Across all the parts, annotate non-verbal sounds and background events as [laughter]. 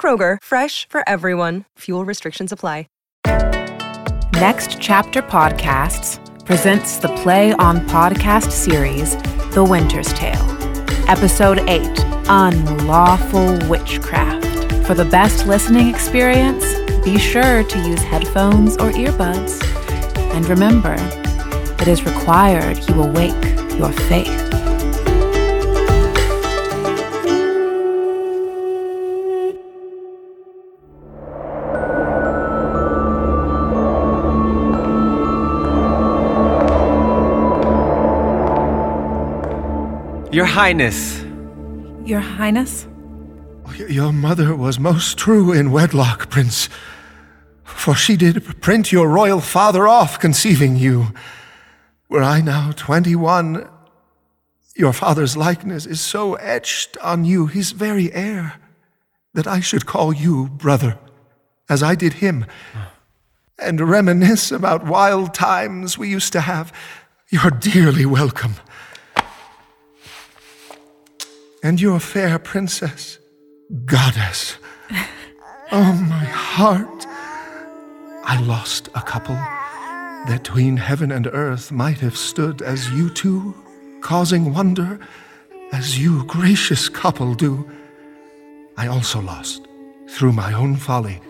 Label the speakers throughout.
Speaker 1: Kroger, fresh for everyone. Fuel restrictions apply.
Speaker 2: Next Chapter Podcasts presents the Play on Podcast series, The Winter's Tale, Episode 8 Unlawful Witchcraft. For the best listening experience, be sure to use headphones or earbuds. And remember, it is required you awake your faith.
Speaker 3: Your Highness.
Speaker 2: Your Highness?
Speaker 4: Your mother was most true in wedlock, Prince, for she did print your royal father off conceiving you. Were I now twenty one, your father's likeness is so etched on you, his very heir, that I should call you brother, as I did him, and reminisce about wild times we used to have. You're dearly welcome and your fair princess, goddess. Oh, my heart. I lost a couple that tween heaven and earth might have stood as you two, causing wonder, as you, gracious couple, do. I also lost, through my own folly,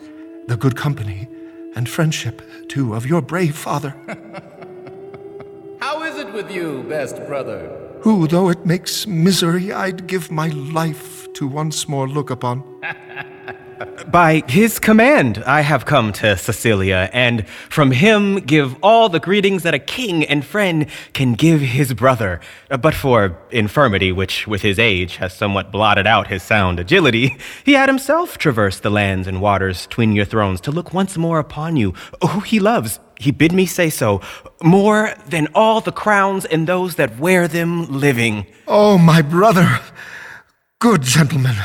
Speaker 4: the good company and friendship, too, of your brave father. [laughs]
Speaker 5: How is it with you, best brother?
Speaker 4: Who, though it makes misery, I'd give my life to once more look upon. [laughs]
Speaker 3: By his command, I have come to Sicilia, and from him give all the greetings that a king and friend can give his brother. But for infirmity, which with his age has somewhat blotted out his sound agility, he had himself traversed the lands and waters tween your thrones to look once more upon you, who he loves, he bid me say so, more than all the crowns and those that wear them living.
Speaker 4: Oh, my brother, good gentleman.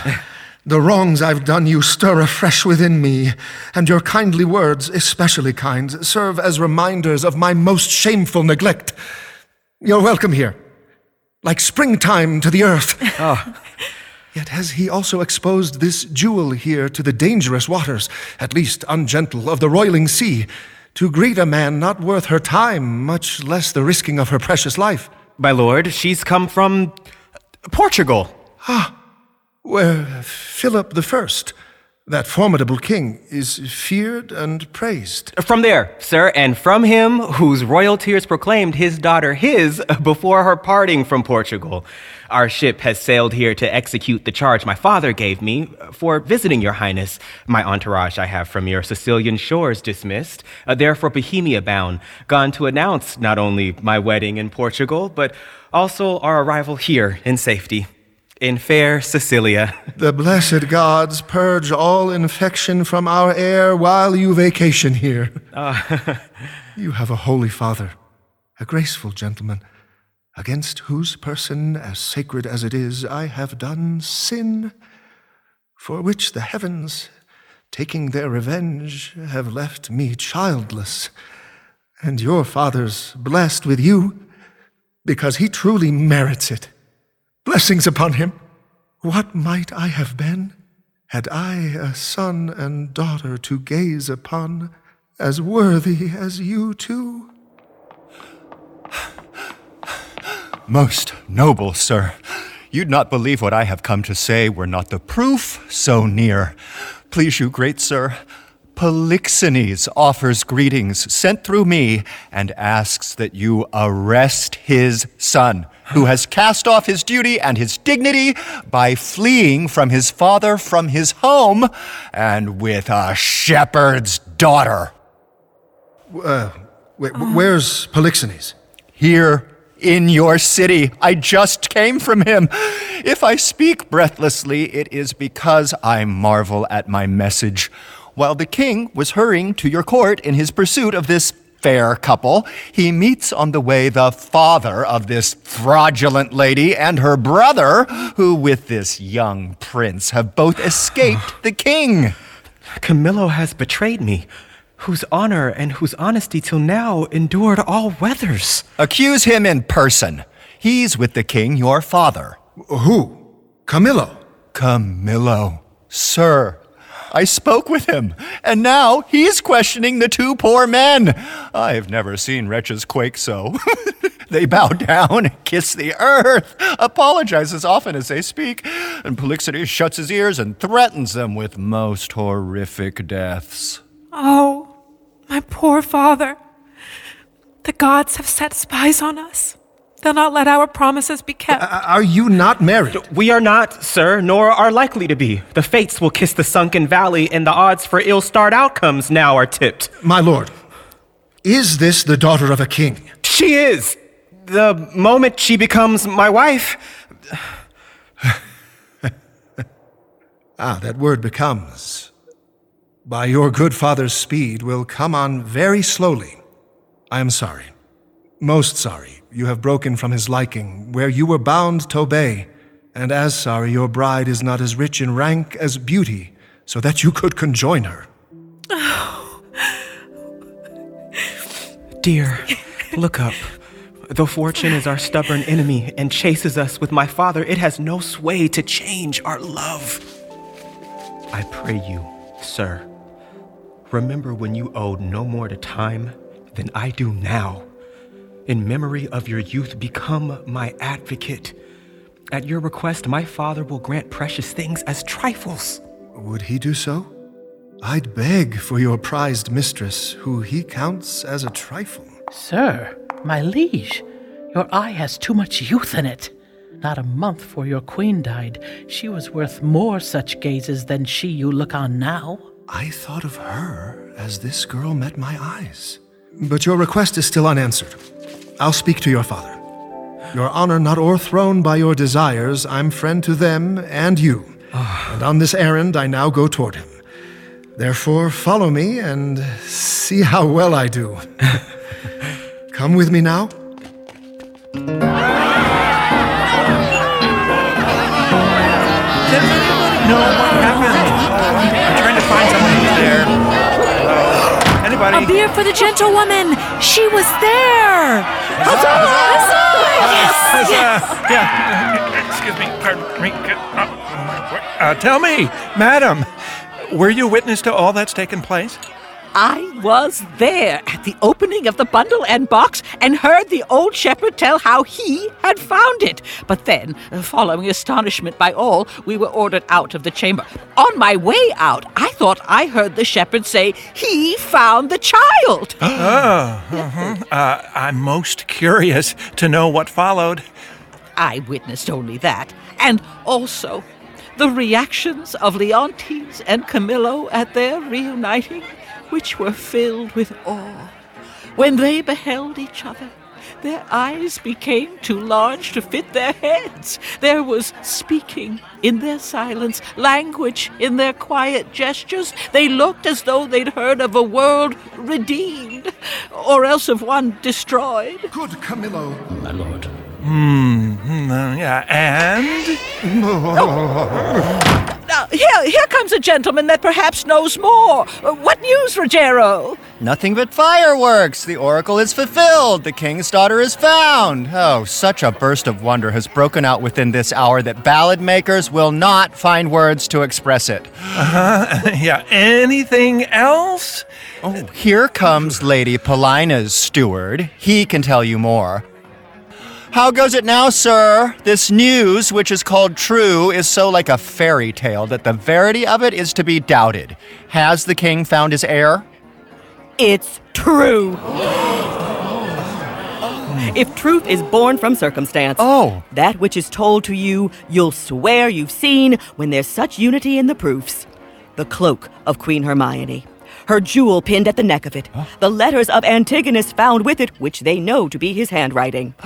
Speaker 4: The wrongs I've done you stir afresh within me, and your kindly words, especially kind, serve as reminders of my most shameful neglect. You're welcome here, like springtime to the earth. Oh. [laughs] Yet has he also exposed this jewel here to the dangerous waters, at least ungentle, of the roiling sea, to greet a man not worth her time, much less the risking of her precious life.
Speaker 3: My lord, she's come from Portugal.
Speaker 4: Ah, where Philip the First, that formidable king, is feared and praised.
Speaker 3: From there, sir, and from him whose royal tears proclaimed his daughter his before her parting from Portugal. Our ship has sailed here to execute the charge my father gave me for visiting your highness. My entourage I have from your Sicilian shores dismissed, uh, there for Bohemia bound, gone to announce not only my wedding in Portugal, but also our arrival here in safety. In fair Sicilia.
Speaker 4: The blessed gods purge all infection from our air while you vacation here. Uh. [laughs] you have a holy father, a graceful gentleman against whose person, as sacred as it is, I have done sin, for which the heavens, taking their revenge, have left me childless, and your father's blessed with you, because he truly merits it. Blessings upon him. What might I have been, had I a son and daughter to gaze upon, as worthy as you two?
Speaker 6: Most noble sir, you'd not believe what I have come to say were not the proof so near. Please you, great sir. Polixenes offers greetings sent through me and asks that you arrest his son, who has cast off his duty and his dignity by fleeing from his father from his home and with a shepherd's daughter.
Speaker 4: Uh, wait, where's Polixenes?
Speaker 6: Here in your city. I just came from him. If I speak breathlessly, it is because I marvel at my message. While the king was hurrying to your court in his pursuit of this fair couple, he meets on the way the father of this fraudulent lady and her brother, who with this young prince have both escaped [sighs] the king.
Speaker 3: Camillo has betrayed me, whose honor and whose honesty till now endured all weathers.
Speaker 6: Accuse him in person. He's with the king, your father.
Speaker 4: Who? Camillo.
Speaker 6: Camillo. Sir, I spoke with him, and now he's questioning the two poor men. I have never seen wretches quake so. [laughs] they bow down, kiss the earth, apologize as often as they speak, and Polixenes shuts his ears and threatens them with most horrific deaths.
Speaker 2: Oh, my poor father. The gods have set spies on us. They'll not let our promises be kept.
Speaker 4: Uh, are you not married?
Speaker 3: We are not, sir, nor are likely to be. The fates will kiss the sunken valley, and the odds for ill starred outcomes now are tipped.
Speaker 4: My lord, is this the daughter of a king?
Speaker 3: She is. The moment she becomes my wife. [laughs]
Speaker 4: ah, that word becomes. By your good father's speed will come on very slowly. I am sorry. Most sorry you have broken from his liking, where you were bound to obey, and as sorry your bride is not as rich in rank as beauty, so that you could conjoin her. Oh. [sighs]
Speaker 3: Dear, look up. Though fortune is our stubborn enemy and chases us with my father, it has no sway to change our love. I pray you, sir, remember when you owed no more to time than I do now. In memory of your youth, become my advocate. At your request, my father will grant precious things as trifles.
Speaker 4: Would he do so? I'd beg for your prized mistress, who he counts as a trifle.
Speaker 7: Sir, my liege, your eye has too much youth in it. Not a month for your queen died, she was worth more such gazes than she you look on now.
Speaker 4: I thought of her as this girl met my eyes. But your request is still unanswered. I'll speak to your father. Your honor not o'erthrown by your desires, I'm friend to them and you. Ah. and on this errand I now go toward him. Therefore, follow me and see how well I do. [laughs] Come with me now.
Speaker 8: Does anybody know
Speaker 2: beer for the gentlewoman. She was there.
Speaker 8: Huzzah! Yes! [laughs] Yeah. Excuse me. Pardon me. Uh, tell me, madam, were you witness to all that's taken place?
Speaker 7: I was there at the opening of the bundle and box and heard the old shepherd tell how he had found it. But then, following astonishment by all, we were ordered out of the chamber. On my way out, I thought I heard the shepherd say he found the child.
Speaker 8: oh, [gasps] uh-huh. uh, I'm most curious to know what followed.
Speaker 7: I witnessed only that, and also the reactions of Leontes and Camillo at their reuniting which were filled with awe. When they beheld each other, their eyes became too large to fit their heads. There was speaking in their silence, language in their quiet gestures. They looked as though they'd heard of a world redeemed, or else of one destroyed.
Speaker 4: Good Camillo.
Speaker 5: My lord.
Speaker 8: Hmm, uh, yeah, and? [laughs]
Speaker 7: Now, here, here comes a gentleman that perhaps knows more. Uh, what news, Rogero?
Speaker 6: Nothing but fireworks. The oracle is fulfilled. The king's daughter is found. Oh, such a burst of wonder has broken out within this hour that ballad makers will not find words to express it.
Speaker 8: Uh-huh. [laughs] yeah, anything else?
Speaker 6: Oh, here comes Lady Paulina's steward. He can tell you more. How goes it now, sir? This news, which is called true, is so like a fairy tale that the verity of it is to be doubted. Has the king found his heir?
Speaker 9: It's true. if truth is born from circumstance,
Speaker 6: Oh.
Speaker 9: that which is told to you, you'll swear you've seen when there's such unity in the proofs. The cloak of Queen Hermione, her jewel pinned at the neck of it, the letters of Antigonus found with it, which they know to be his handwriting. [gasps]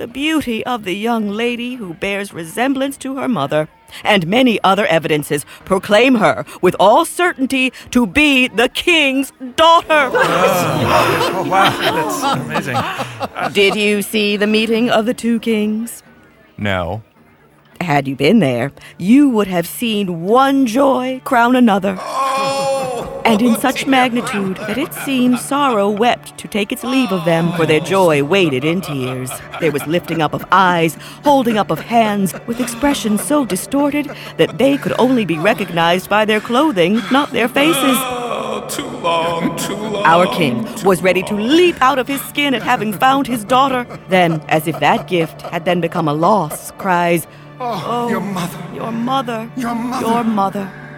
Speaker 9: The beauty of the young lady who bears resemblance to her mother, and many other evidences proclaim her with all certainty to be the king's daughter.
Speaker 8: Oh, wow. Oh, That's amazing. [laughs]
Speaker 9: Did you see the meeting of the two kings?
Speaker 6: No.
Speaker 9: Had you been there, you would have seen one joy crown another. Oh, and in such magnitude that it seemed sorrow wept to take its leave of them, for their joy waded in tears. There was lifting up of eyes, holding up of hands, with expressions so distorted that they could only be recognized by their clothing, not their faces.
Speaker 5: too long, too long.
Speaker 9: Our king was ready to leap out of his skin at having found his daughter. Then, as if that gift had then become a loss, cries,
Speaker 4: Oh, your mother.
Speaker 9: Oh, your mother.
Speaker 4: Your mother.
Speaker 9: Your mother.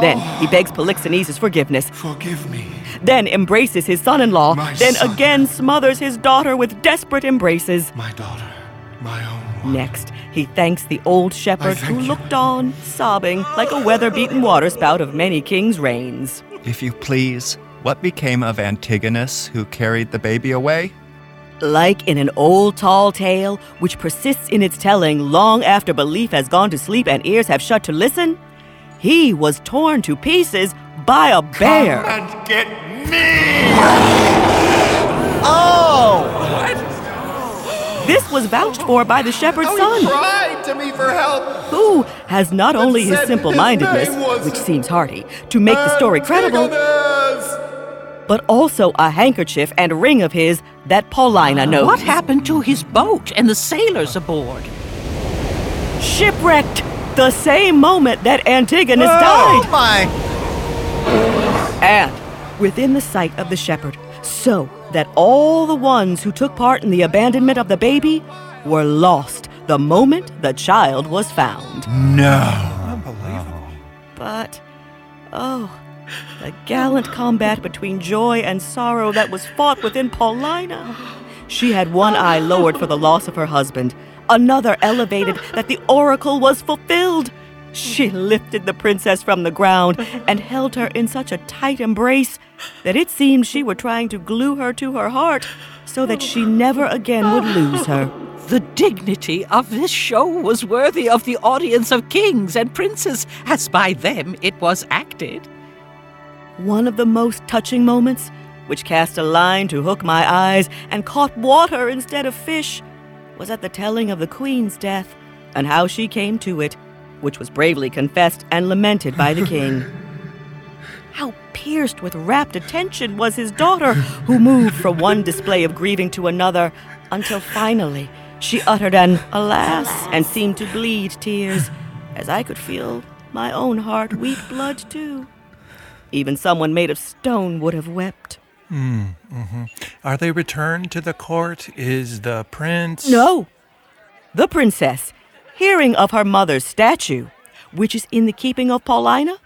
Speaker 9: Then he begs Polixenes' forgiveness.
Speaker 4: Forgive me.
Speaker 9: Then embraces his son in law.
Speaker 4: My
Speaker 9: Then
Speaker 4: son.
Speaker 9: again smothers his daughter with desperate embraces.
Speaker 4: My daughter. My own.
Speaker 9: Next, he thanks the old shepherd who
Speaker 4: thank you.
Speaker 9: looked on, sobbing like a weather beaten waterspout of many kings' reigns.
Speaker 6: If you please, what became of Antigonus who carried the baby away?
Speaker 9: Like in an old tall tale, which persists in its telling long after belief has gone to sleep and ears have shut to listen, he was torn to pieces by a bear.
Speaker 4: And get me!
Speaker 6: Oh!
Speaker 9: This was vouched for by the shepherd's oh,
Speaker 4: How
Speaker 9: son,
Speaker 4: he cried to me for help.
Speaker 9: who has not only his simple-mindedness,
Speaker 4: name
Speaker 9: which seems hearty, to make the story credible, but also a handkerchief and ring of his that Paulina knows.
Speaker 7: What happened to his boat and the sailors aboard?
Speaker 9: Shipwrecked the same moment that Antigonus
Speaker 6: Oh
Speaker 9: died.
Speaker 6: my!
Speaker 9: and within the sight of the shepherd, so that all the ones who took part in the abandonment of the baby were lost the moment the child was found.
Speaker 6: No. Unbelievable.
Speaker 9: But, oh, the gallant combat between joy and sorrow that was fought within Paulina. She had one eye lowered for the loss of her husband, another elevated that the oracle was fulfilled. She lifted the princess from the ground and held her in such a tight embrace that it seemed she were trying to glue her to her heart so that she never again would lose her.
Speaker 7: The dignity of this show was worthy of the audience of kings and princes, as by them it was acted.
Speaker 9: One of the most touching moments, which cast a line to hook my eyes and caught water instead of fish, was at the telling of the Queen's death and how she came to it, which was bravely confessed and lamented by the King. [laughs] How pierced with rapt attention was his daughter, who moved from one display of grieving to another, until finally she uttered an alas and seemed to bleed tears, as I could feel my own heart weep blood too. Even someone made of stone would have wept. Mm, mm-hmm.
Speaker 8: Are they returned to the court? Is the prince.
Speaker 9: No! The princess, hearing of her mother's statue, which is in the keeping of Paulina,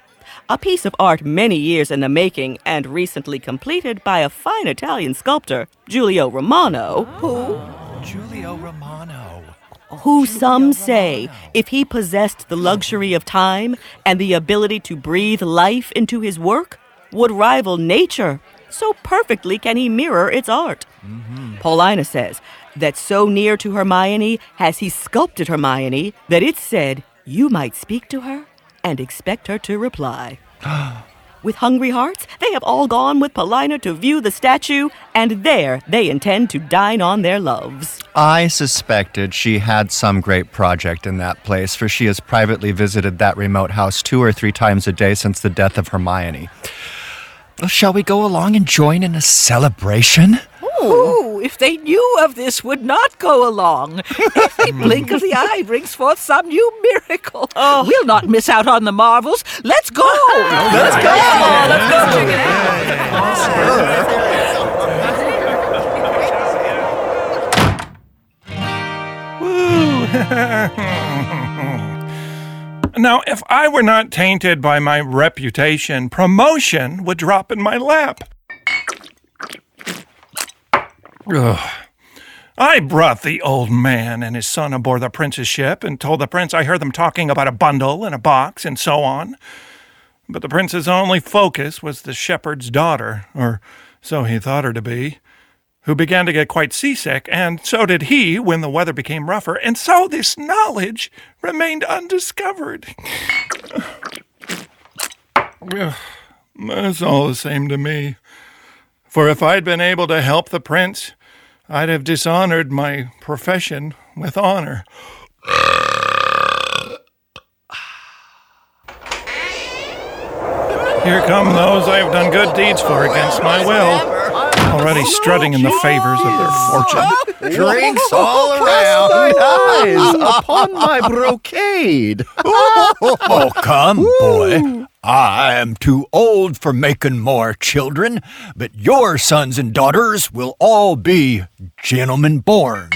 Speaker 9: a piece of art many years in the making and recently completed by a fine Italian sculptor, Giulio Romano, who,
Speaker 6: Giulio Romano.
Speaker 9: who some say, if he possessed the luxury of time and the ability to breathe life into his work, would rival nature. So perfectly can he mirror its art. Paulina says that so near to Hermione has he sculpted Hermione that it's said you might speak to her and expect her to reply. [gasps] with hungry hearts, they have all gone with Paulina to view the statue, and there they intend to dine on their loves.
Speaker 6: I suspected she had some great project in that place, for she has privately visited that remote house two or three times a day since the death of Hermione. Well, shall we go along and join in a celebration?
Speaker 7: Who, if they knew of this, would not go along? [laughs] Every blink of the eye brings forth some new miracle. Oh. We'll not miss out on the marvels. Let's go!
Speaker 6: Let's go!
Speaker 7: Let's go check it out. [laughs]
Speaker 8: Now, if I were not tainted by my reputation, promotion would drop in my lap. Ugh. I brought the old man and his son aboard the prince's ship and told the prince I heard them talking about a bundle and a box and so on. But the prince's only focus was the shepherd's daughter, or so he thought her to be, who began to get quite seasick, and so did he when the weather became rougher, and so this knowledge remained undiscovered. [sighs] It's all the same to me. For if I'd been able to help the prince, I'd have dishonored my profession with honor. [sighs] Here come those I have done good deeds for against my will, already oh, strutting in the favors of their fortune. [laughs]
Speaker 6: Drinks oh, all around. [laughs] Eyes upon my brocade. [laughs]
Speaker 10: oh, come, boy. I am too old for making more children, but your sons and daughters will all be gentlemen born.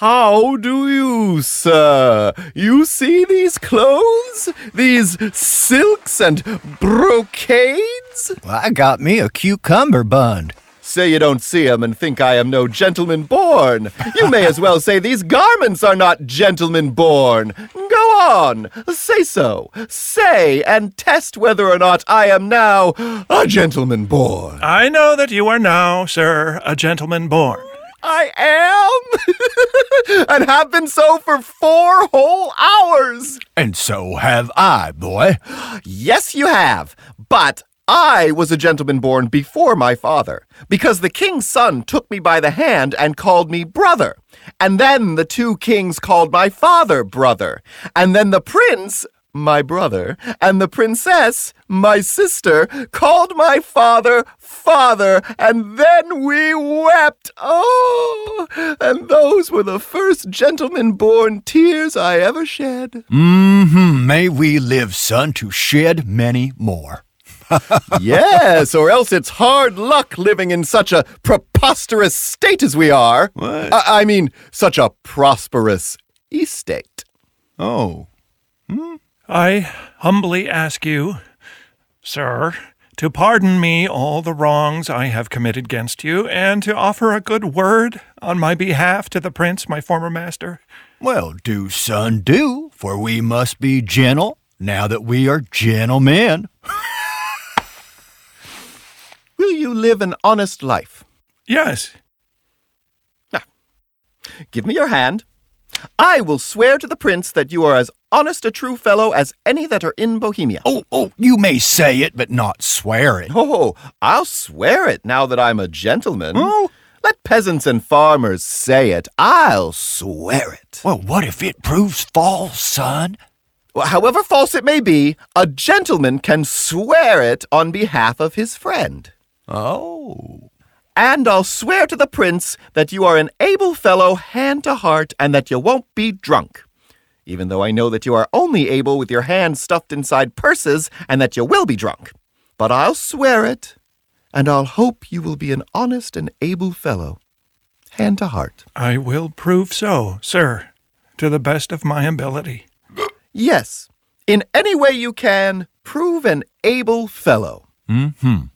Speaker 11: How do you, sir? You see these clothes? These silks and brocades?
Speaker 10: Well, I got me a cucumber bun.
Speaker 11: Say you don't see 'em and think I am no gentleman born. You may as well say these garments are not gentleman born. Go on, say so. Say and test whether or not I am now a gentleman born.
Speaker 8: I know that you are now, sir, a gentleman born.
Speaker 11: I am, [laughs] and have been so for four whole hours.
Speaker 10: And so have I, boy.
Speaker 11: Yes, you have. But I was a gentleman born before my father, because the king's son took me by the hand and called me brother. And then the two kings called my father brother. And then the prince my brother, and the princess, my sister, called my father father, and then we wept. Oh, and those were the first gentleman born tears I ever shed.
Speaker 10: Mm-hmm. May we live, son, to shed many more. [laughs]
Speaker 11: yes, or else it's hard luck living in such a preposterous state as we are.
Speaker 10: What?
Speaker 11: I, I mean, such a prosperous estate.
Speaker 10: Oh.
Speaker 8: Hmm? I humbly ask you, sir, to pardon me all the wrongs I have committed against you, and to offer a good word on my behalf to the prince, my former master.
Speaker 10: Well, do, son, do, for we must be gentle now that we are gentlemen. [laughs]
Speaker 11: Will you live an honest life?
Speaker 8: Yes.
Speaker 11: Now, give me your hand. I will swear to the prince that you are as honest a true fellow as any that are in Bohemia.
Speaker 10: Oh, oh, you may say it, but not swear it.
Speaker 11: Oh, oh, I'll swear it now that I'm a gentleman.
Speaker 10: Oh.
Speaker 11: Let peasants and farmers say it. I'll swear it.
Speaker 10: Well, what if it proves false, son?
Speaker 11: Well, however false it may be, a gentleman can swear it on behalf of his friend.
Speaker 10: Oh.
Speaker 11: And I'll swear to the prince that you are an able fellow hand to heart and that you won't be drunk. Even though I know that you are only able with your hands stuffed inside purses and that you will be drunk. But I'll swear it, and I'll hope you will be an honest and able fellow, hand to heart.
Speaker 8: I will prove so, sir, to the best of my ability.
Speaker 11: Yes, in any way you can, prove an able fellow.
Speaker 10: Mm-hmm.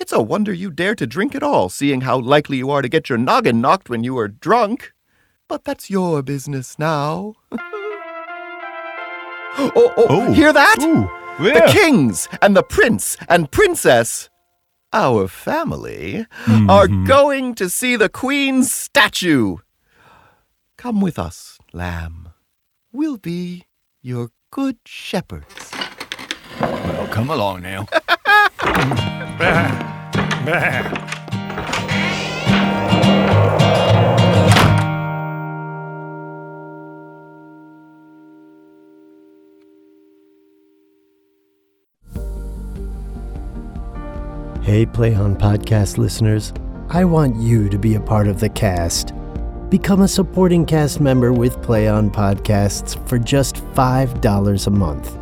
Speaker 11: It's a wonder you dare to drink at all, seeing how likely you are to get your noggin knocked when you are drunk. But that's your business now. [gasps] oh, oh,
Speaker 10: Oh.
Speaker 11: hear that?
Speaker 10: Ooh,
Speaker 11: The kings and the prince and princess, our family, are
Speaker 10: Mhm.
Speaker 11: going to see the queen's statue. Come with us, lamb. We'll be your good shepherds.
Speaker 10: Well, come along now. [laughs] [laughs]
Speaker 12: Hey, Play On Podcast listeners. I want you to be a part of the cast. Become a supporting cast member with Play On Podcasts for just $5 a month.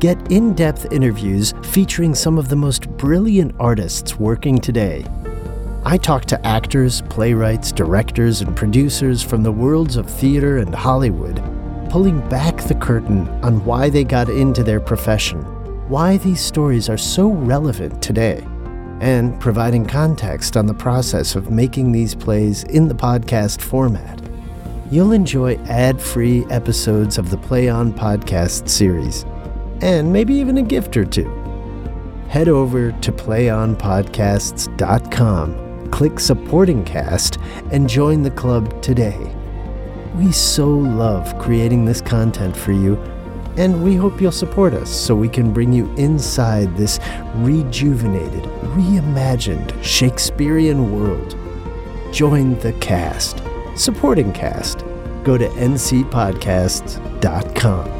Speaker 12: Get in depth interviews featuring some of the most brilliant artists working today. I talk to actors, playwrights, directors, and producers from the worlds of theater and Hollywood, pulling back the curtain on why they got into their profession, why these stories are so relevant today, and providing context on the process of making these plays in the podcast format. You'll enjoy ad free episodes of the Play On podcast series, and maybe even a gift or two. Head over to playonpodcasts.com click Supporting Cast and join the club today. We so love creating this content for you, and we hope you'll support us so we can bring you inside this rejuvenated, reimagined Shakespearean world. Join the cast. Supporting Cast. Go to ncpodcasts.com.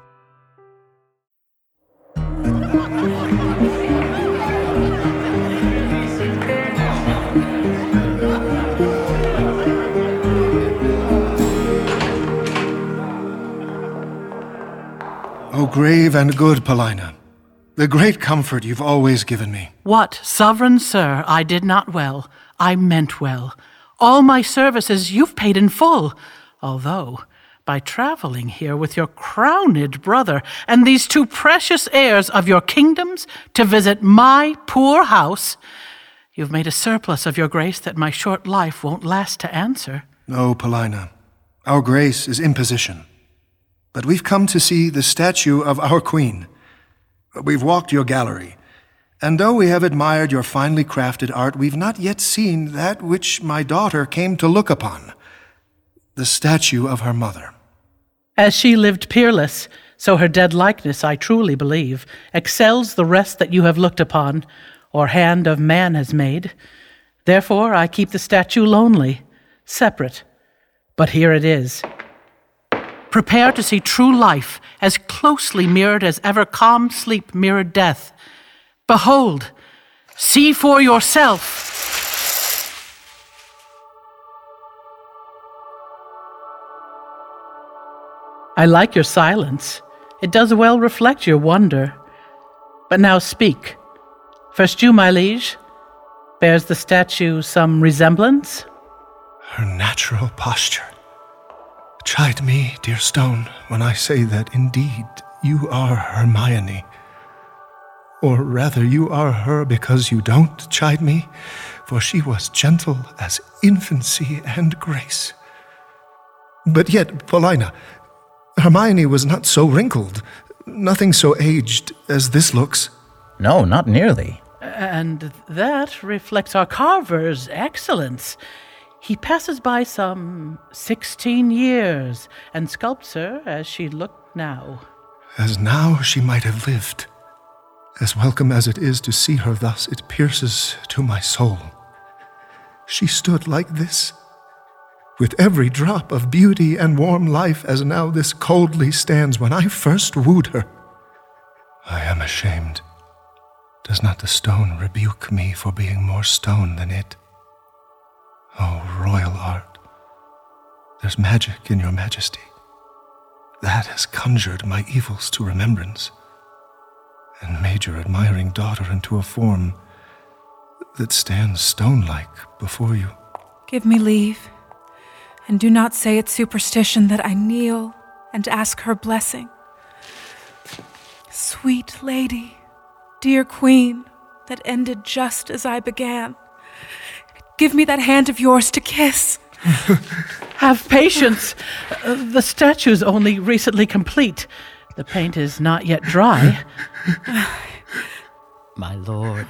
Speaker 4: O grave and good Paulina, the great comfort you've always given me.
Speaker 13: What, sovereign sir, I did not well. I meant well. All my services you've paid in full, although by traveling here with your crowned brother and these two precious heirs of your kingdoms to visit my poor house, you've made a surplus of your grace that my short life won't last to answer.
Speaker 4: No, Paulina. our grace is imposition. But we've come to see the statue of our queen. We've walked your gallery, and though we have admired your finely crafted art, we've not yet seen that which my daughter came to look upon the statue of her mother.
Speaker 13: As she lived peerless, so her dead likeness, I truly believe, excels the rest that you have looked upon, or hand of man has made. Therefore, I keep the statue lonely, separate. But here it is. Prepare to see true life as closely mirrored as ever calm sleep mirrored death. Behold, see for yourself. I like your silence. It does well reflect your wonder. But now speak. First you, my liege. Bears the statue some resemblance?
Speaker 4: Her natural posture. Chide me, dear stone, when I say that indeed you are Hermione. Or rather, you are her because you don't chide me, for she was gentle as infancy and grace. But yet, Paulina, Hermione was not so wrinkled, nothing so aged as this looks.
Speaker 14: No, not nearly.
Speaker 13: And that reflects our carver's excellence. He passes by some sixteen years and sculpts her as she looked now.
Speaker 4: As now she might have lived. As welcome as it is to see her thus, it pierces to my soul. She stood like this, with every drop of beauty and warm life, as now this coldly stands when I first wooed her. I am ashamed. Does not the stone rebuke me for being more stone than it? Oh, royal art, there's magic in your majesty. That has conjured my evils to remembrance and made your admiring daughter into a form that stands stone like before you.
Speaker 15: Give me leave, and do not say it's superstition that I kneel and ask her blessing. Sweet lady, dear queen, that ended just as I began, Give me that hand of yours to kiss. [laughs]
Speaker 13: Have patience. Uh, the statue's only recently complete. The paint is not yet dry. [sighs]
Speaker 7: My lord,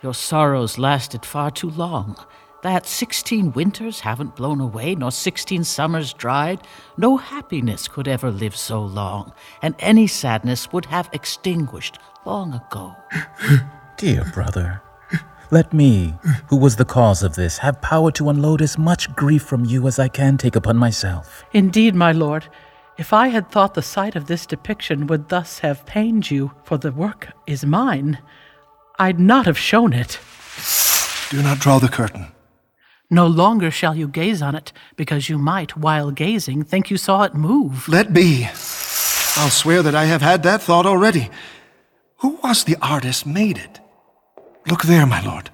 Speaker 7: your sorrows lasted far too long. That sixteen winters haven't blown away, nor sixteen summers dried. No happiness could ever live so long, and any sadness would have extinguished long ago. [laughs]
Speaker 14: Dear brother, let me, who was the cause of this, have power to unload as much grief from you as I can take upon myself.
Speaker 13: Indeed, my lord, if I had thought the sight of this depiction would thus have pained you, for the work is mine, I'd not have shown it.
Speaker 4: Do not draw the curtain.
Speaker 13: No longer shall you gaze on it, because you might, while gazing, think you saw it move.
Speaker 4: Let be. I'll swear that I have had that thought already. Who was the artist made it? Look there, my lord.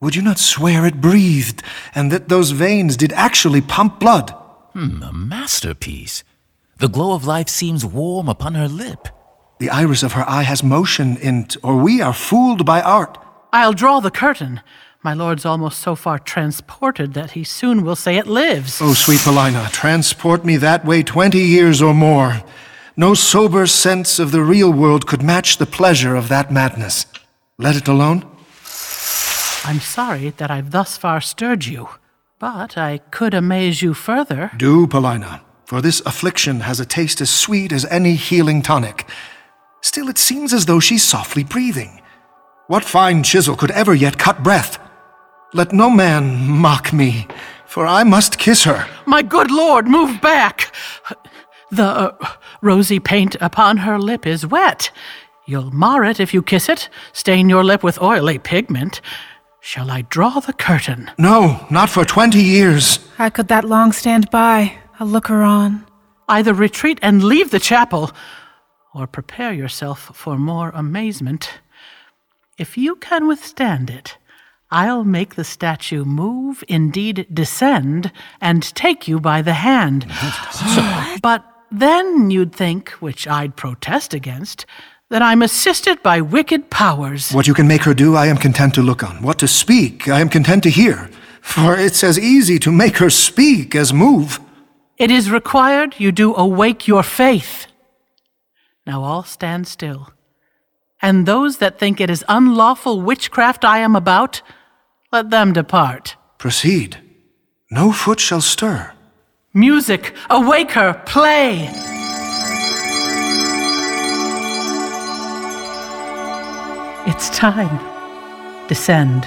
Speaker 4: Would you not swear it breathed, and that those veins did actually pump blood?
Speaker 14: Hmm, a masterpiece. The glow of life seems warm upon her lip.
Speaker 4: The iris of her eye has motion in't, or we are fooled by art.
Speaker 13: I'll draw the curtain. My lord's almost so far transported that he soon will say it lives.
Speaker 4: Oh, sweet Paulina, transport me that way twenty years or more. No sober sense of the real world could match the pleasure of that madness. Let it alone.
Speaker 13: I'm sorry that I've thus far stirred you, but I could amaze you further.
Speaker 4: Do, Paulina, for this affliction has a taste as sweet as any healing tonic. Still, it seems as though she's softly breathing. What fine chisel could ever yet cut breath? Let no man mock me, for I must kiss her.
Speaker 13: My good lord, move back! The uh, rosy paint upon her lip is wet. You'll mar it if you kiss it, stain your lip with oily pigment. Shall I draw the curtain?
Speaker 4: No, not for twenty years.
Speaker 15: I could that long stand by, a looker on.
Speaker 13: Either retreat and leave the chapel, or prepare yourself for more amazement. If you can withstand it, I'll make the statue move, indeed descend, and take you by the hand. [gasps] but then you'd think, which I'd protest against, that I'm assisted by wicked powers.
Speaker 4: What you can make her do, I am content to look on. What to speak, I am content to hear. For it's as easy to make her speak as move.
Speaker 13: It is required you do awake your faith. Now all stand still. And those that think it is unlawful witchcraft I am about, let them depart.
Speaker 4: Proceed. No foot shall stir.
Speaker 13: Music, awake her, play! It's time. Descend.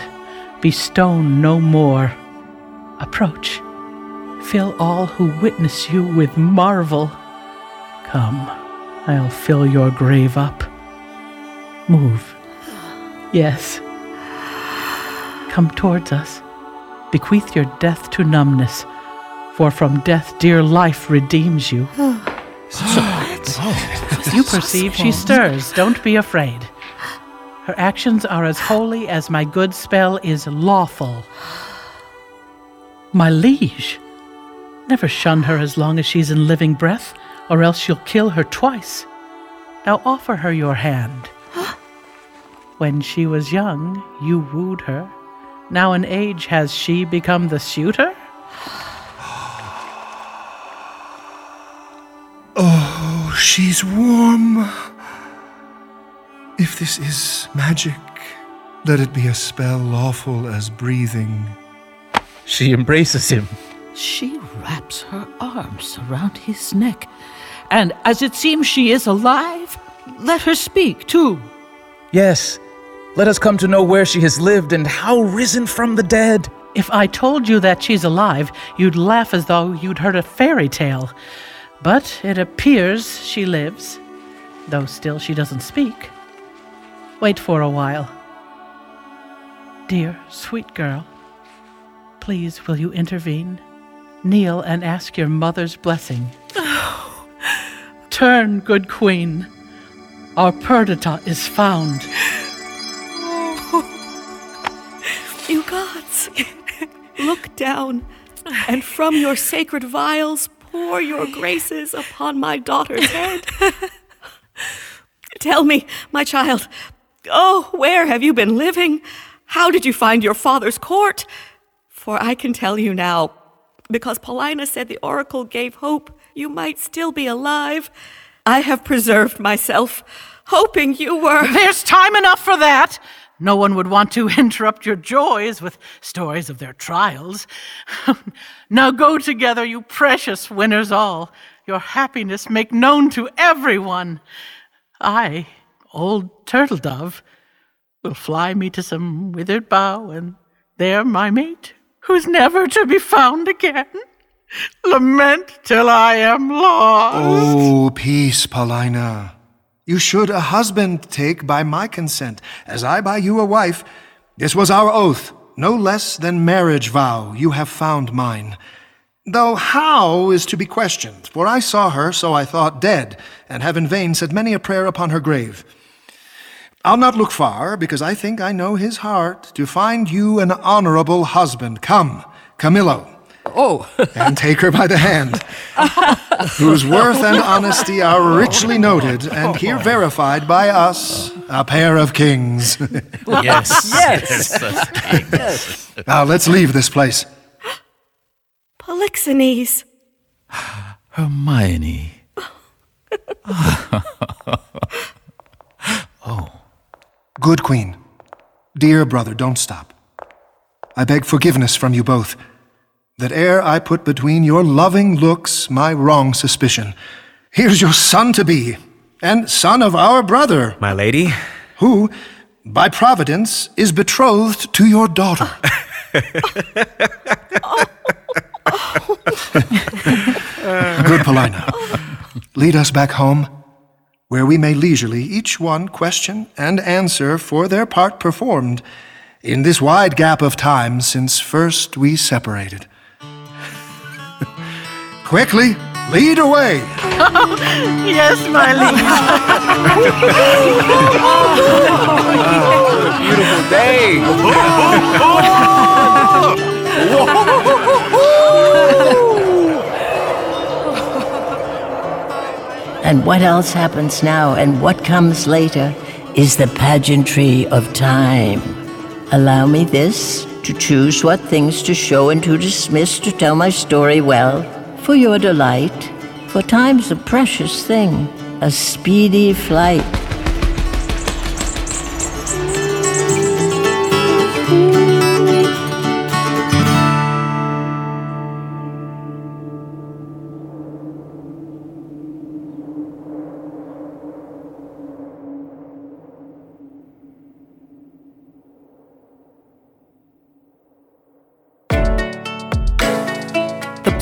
Speaker 13: Be stone no more. Approach. Fill all who witness you with marvel. Come, I'll fill your grave up. Move. Yes. Come towards us. Bequeath your death to numbness, for from death dear life redeems you. [sighs] So, you perceive she stirs. Don't be afraid. Her actions are as holy as my good spell is lawful. My liege, never shun her as long as she's in living breath, or else you'll kill her twice. Now offer her your hand. [gasps] When she was young, you wooed her. Now in age has she become the suitor? [sighs]
Speaker 4: Oh, she's warm. If this is magic, let it be a spell lawful as breathing.
Speaker 14: She embraces him.
Speaker 7: She wraps her arms around his neck, and as it seems she is alive, let her speak too.
Speaker 14: Yes, let us come to know where she has lived and how risen from the dead.
Speaker 13: If I told you that she's alive, you'd laugh as though you'd heard a fairy tale. But it appears she lives, though still she doesn't speak. Wait for a while. Dear, sweet girl, please will you intervene? Kneel and ask your mother's blessing. [sighs] Turn, good queen. Our Perdita is found. [sighs]
Speaker 9: You gods, [laughs] look down, and from your sacred vials pour your graces upon my daughter's head. [laughs] Tell me, my child, oh, where have you been living? How did you find your father's court? For I can tell you now, because Paulina said the oracle gave hope you might still be alive, I have preserved myself, hoping you were.
Speaker 13: There's time enough for that. No one would want to [laughs] interrupt your joys with stories of their trials. [laughs] now go together, you precious winners all. Your happiness make known to everyone. I, old turtle dove, will fly me to some withered bough, and there my mate, who's never to be found again, lament till I am lost.
Speaker 4: Oh, peace, Paulina. You should a husband take by my consent, as I by you a wife. This was our oath, no less than marriage vow. You have found mine. Though how is to be questioned, for I saw her, so I thought, dead, and have in vain said many a prayer upon her grave. I'll not look far, because I think I know his heart, to find you an honorable husband. Come, Camillo.
Speaker 7: Oh. [laughs]
Speaker 4: and take her by the hand, [laughs] whose worth and honesty are richly noted, and here verified by us, a pair of kings. [laughs]
Speaker 14: Yes.
Speaker 9: Yes.
Speaker 14: yes.
Speaker 4: now let's leave this place.
Speaker 9: Polixenes.
Speaker 14: Hermione.
Speaker 4: Good queen. Dear brother, don't stop. I beg forgiveness from you both, that ere I put between your loving looks my wrong suspicion. Here's your son to be, and son of our brother.
Speaker 3: My lady?
Speaker 4: Who, by providence, is betrothed to your daughter. [laughs] Good Paulina. Lead us back home, where we may leisurely each one question and answer for their part performed in this wide gap of time since first we separated. [laughs] Quickly, lead away. [laughs]
Speaker 13: yes, my lady. [laughs]
Speaker 11: Beautiful day.
Speaker 16: And what else happens now and what comes later is the pageantry of time. Allow me this to choose what things to show and to dismiss to tell my story well, for your delight. For time's a precious thing, a speedy flight.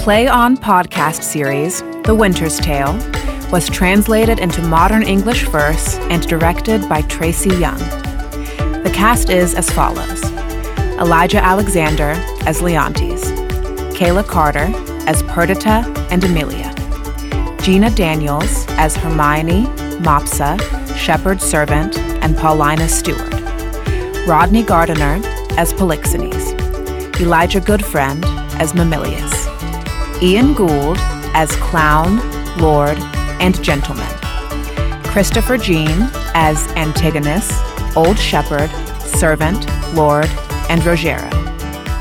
Speaker 2: Play On podcast series, The Winter's Tale, was translated into modern English verse and directed by Tracy Young. The cast is as follows Elijah Alexander as Leontes, Kayla Carter as Perdita and Emilia, Gina Daniels as Hermione, Mopsa, Shepherd Servant, and Paulina Stewart, Rodney Gardiner as Polixenes, Elijah Goodfriend as Mamilius, Ian Gould as Clown, Lord, and Gentleman, Christopher Jean as Antigonus, Old Shepherd, Servant, Lord, and Rogero,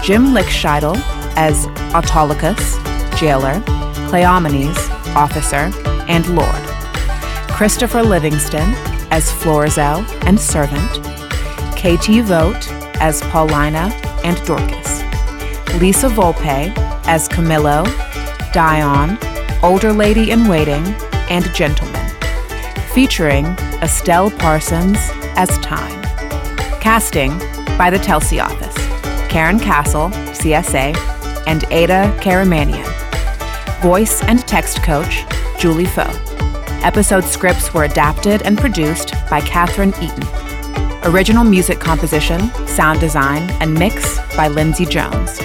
Speaker 2: Jim Lichtscheidl as Autolycus, Jailer, Cleomenes, Officer, and Lord, Christopher Livingston as Florizel and Servant, KT Vogt as Paulina and Dorcas, Lisa Volpe as Camillo, Dion, Older Lady in Waiting, and Gentleman, featuring Estelle Parsons as Time. Casting by the Telsey Office, Karyn Casl, CSA, and Ada Karamanian. Voice and text coach, Julie Foh. Episode scripts were adapted and produced by Katherine Eaton. Original music composition, sound design, and mix by Lindsay Jones.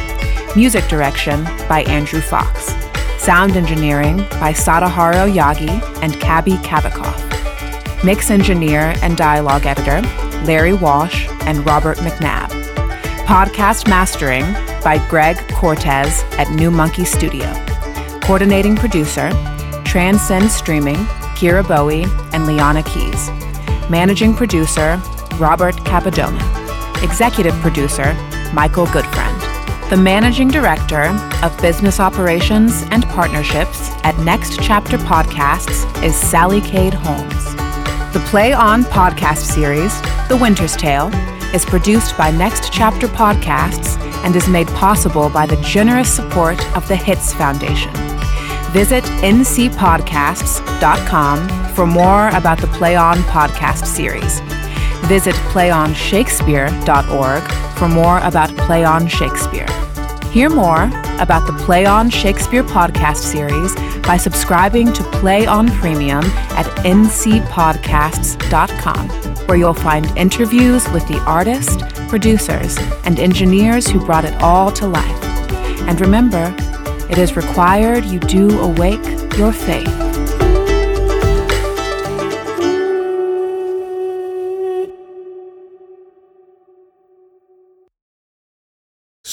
Speaker 2: Music direction by Andrew Fox. Sound engineering by Sadaharu Yagi and Kabi Kavikoff. Mix engineer and dialogue editor Larry Walsh and Robert McNabb. Podcast mastering by Greg Cortez at New Monkey Studio. Coordinating producer Transcend Streaming, Kira Bowie and Liana Keys. Managing producer Robert Capadona. Executive producer Michael Goodfriend. The Managing Director of Business Operations and Partnerships at Next Chapter Podcasts is Sally Cade Holmes. The Play On podcast series, The Winter's Tale, is produced by Next Chapter Podcasts and is made possible by the generous support of the Hitz Foundation. Visit ncpodcasts.com for more about the Play On podcast series. Visit playonshakespeare.org for more about Play On Shakespeare. Hear more about the Play On Shakespeare podcast series by subscribing to Play On Premium at ncpodcasts.com, where you'll find interviews with the artists, producers, and engineers who brought it all to life. And remember, it is required you do awake your faith.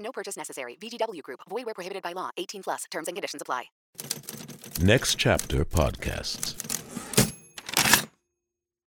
Speaker 17: No purchase necessary. VGW Group. Void where prohibited by law. 18 plus. Terms and conditions apply.
Speaker 18: Next Chapter Podcasts.